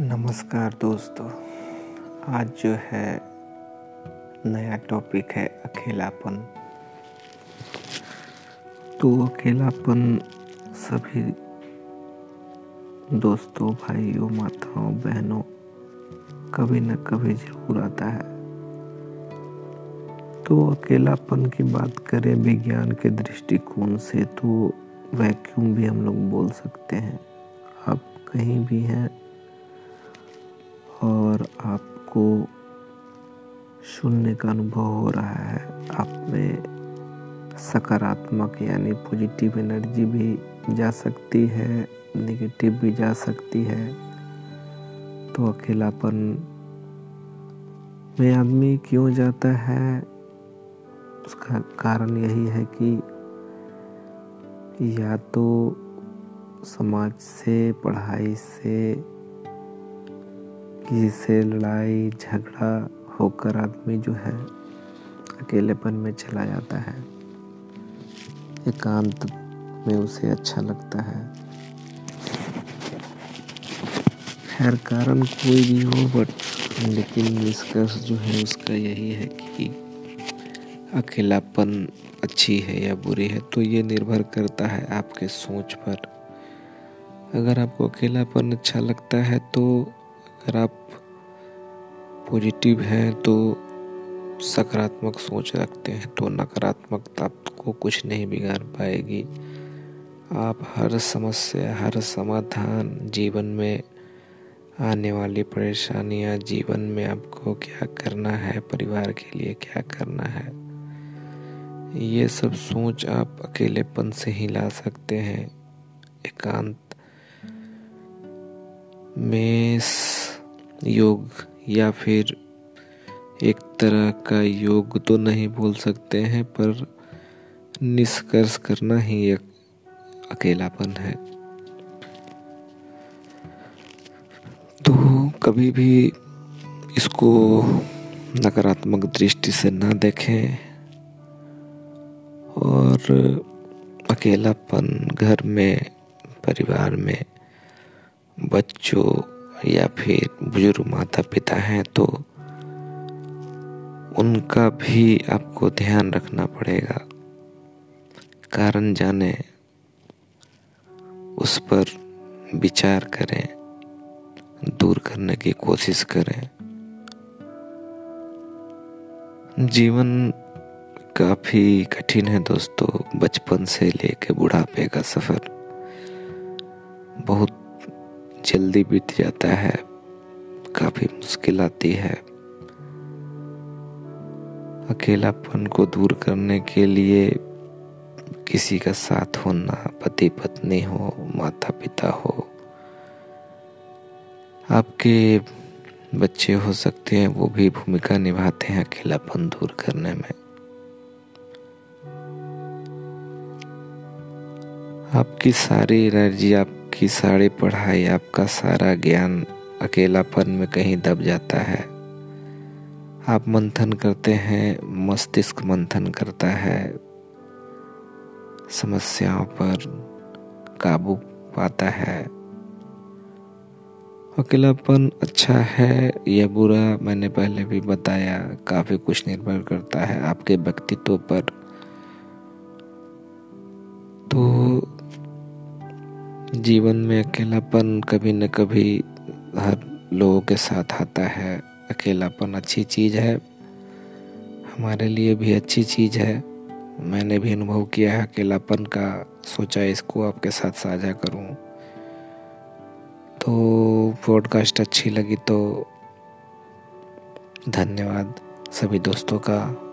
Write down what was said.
नमस्कार दोस्तों, आज जो है नया टॉपिक है अकेलापन। तो अकेलापन सभी दोस्तों, भाइयों, माताओं, बहनों, कभी न कभी ज़रूर आता है। तो अकेलापन की बात करें विज्ञान के दृष्टिकोण से तो वैक्यूम भी हम लोग बोल सकते हैं? आप कहीं भी हैं का अनुभव हो रहा है। आप में सकारात्मक यानी पॉजिटिव एनर्जी भी जा सकती है नेगेटिव भी जा सकती है। तो अकेलापन में आदमी क्यों जाता है? उसका कारण यही है कि या तो समाज से, पढ़ाई से, किसी से लड़ाई, झगड़ा होकर आदमी जो है, अकेलेपन में चला जाता है। एकांत में उसे अच्छा लगता है। खैर, कारण कोई भी हो, बट लेकिन निष्कर्ष जो है उसका यही है कि अकेलापन अच्छी है या बुरी है तो ये निर्भर करता है आपके सोच पर। अगर आपको अकेलापन अच्छा लगता है तो अगर आप पॉजिटिव हैं तो सकारात्मक सोच रखते हैं तो नकारात्मकता को कुछ नहीं बिगाड़ पाएगी। आप हर समस्या, हर समाधान जीवन में आने वाली परेशानियाँ, जीवन में आपको क्या करना है, परिवार के लिए क्या करना है, ये सब सोच आप अकेलेपन से ही ला सकते हैं। एकांत में योग या फिर एक तरह का योग तो नहीं बोल सकते हैं, पर निष्कर्ष करना ही एक अकेलापन है। तो कभी भी इसको नकारात्मक दृष्टि से ना देखें और अकेलापन घर में, परिवार में, बच्चों या फिर बुज़ुर्ग माता पिता हैं तो उनका भी आपको ध्यान रखना पड़ेगा। कारण जाने, उस पर विचार करें, दूर करने की कोशिश करें। जीवन काफ़ी कठिन है दोस्तों, बचपन से लेकर बुढ़ापे का सफ़र। बहुत जल्दी बीत जाता है, काफ़ी मुश्किल आती है। अकेलापन को दूर करने के लिए किसी का साथ होना, पति पत्नी हो माता पिता हो, आपके बच्चे हो सकते हैं, वो भी भूमिका निभाते हैं अकेलापन दूर करने में। आपकी सारी एनर्जी, आप आपकी सारी पढ़ाई आपका सारा ज्ञान अकेलापन में कहीं दब जाता है। आप मंथन करते हैं, मस्तिष्क मंथन करता है। समस्याओं पर काबू पाता है। अकेलापन अच्छा है या बुरा, मैंने पहले भी बताया, काफ़ी कुछ निर्भर करता है आपके व्यक्तित्व पर। जीवन में अकेलापन कभी न कभी हर लोगों के साथ आता है। अकेलापन अच्छी चीज़ है। हमारे लिए भी अच्छी चीज़ है। मैंने भी अनुभव किया है अकेलापन का। सोचा इसको आपके साथ साझा करूँ। तो पॉडकास्ट अच्छी लगी तो धन्यवाद सभी दोस्तों का।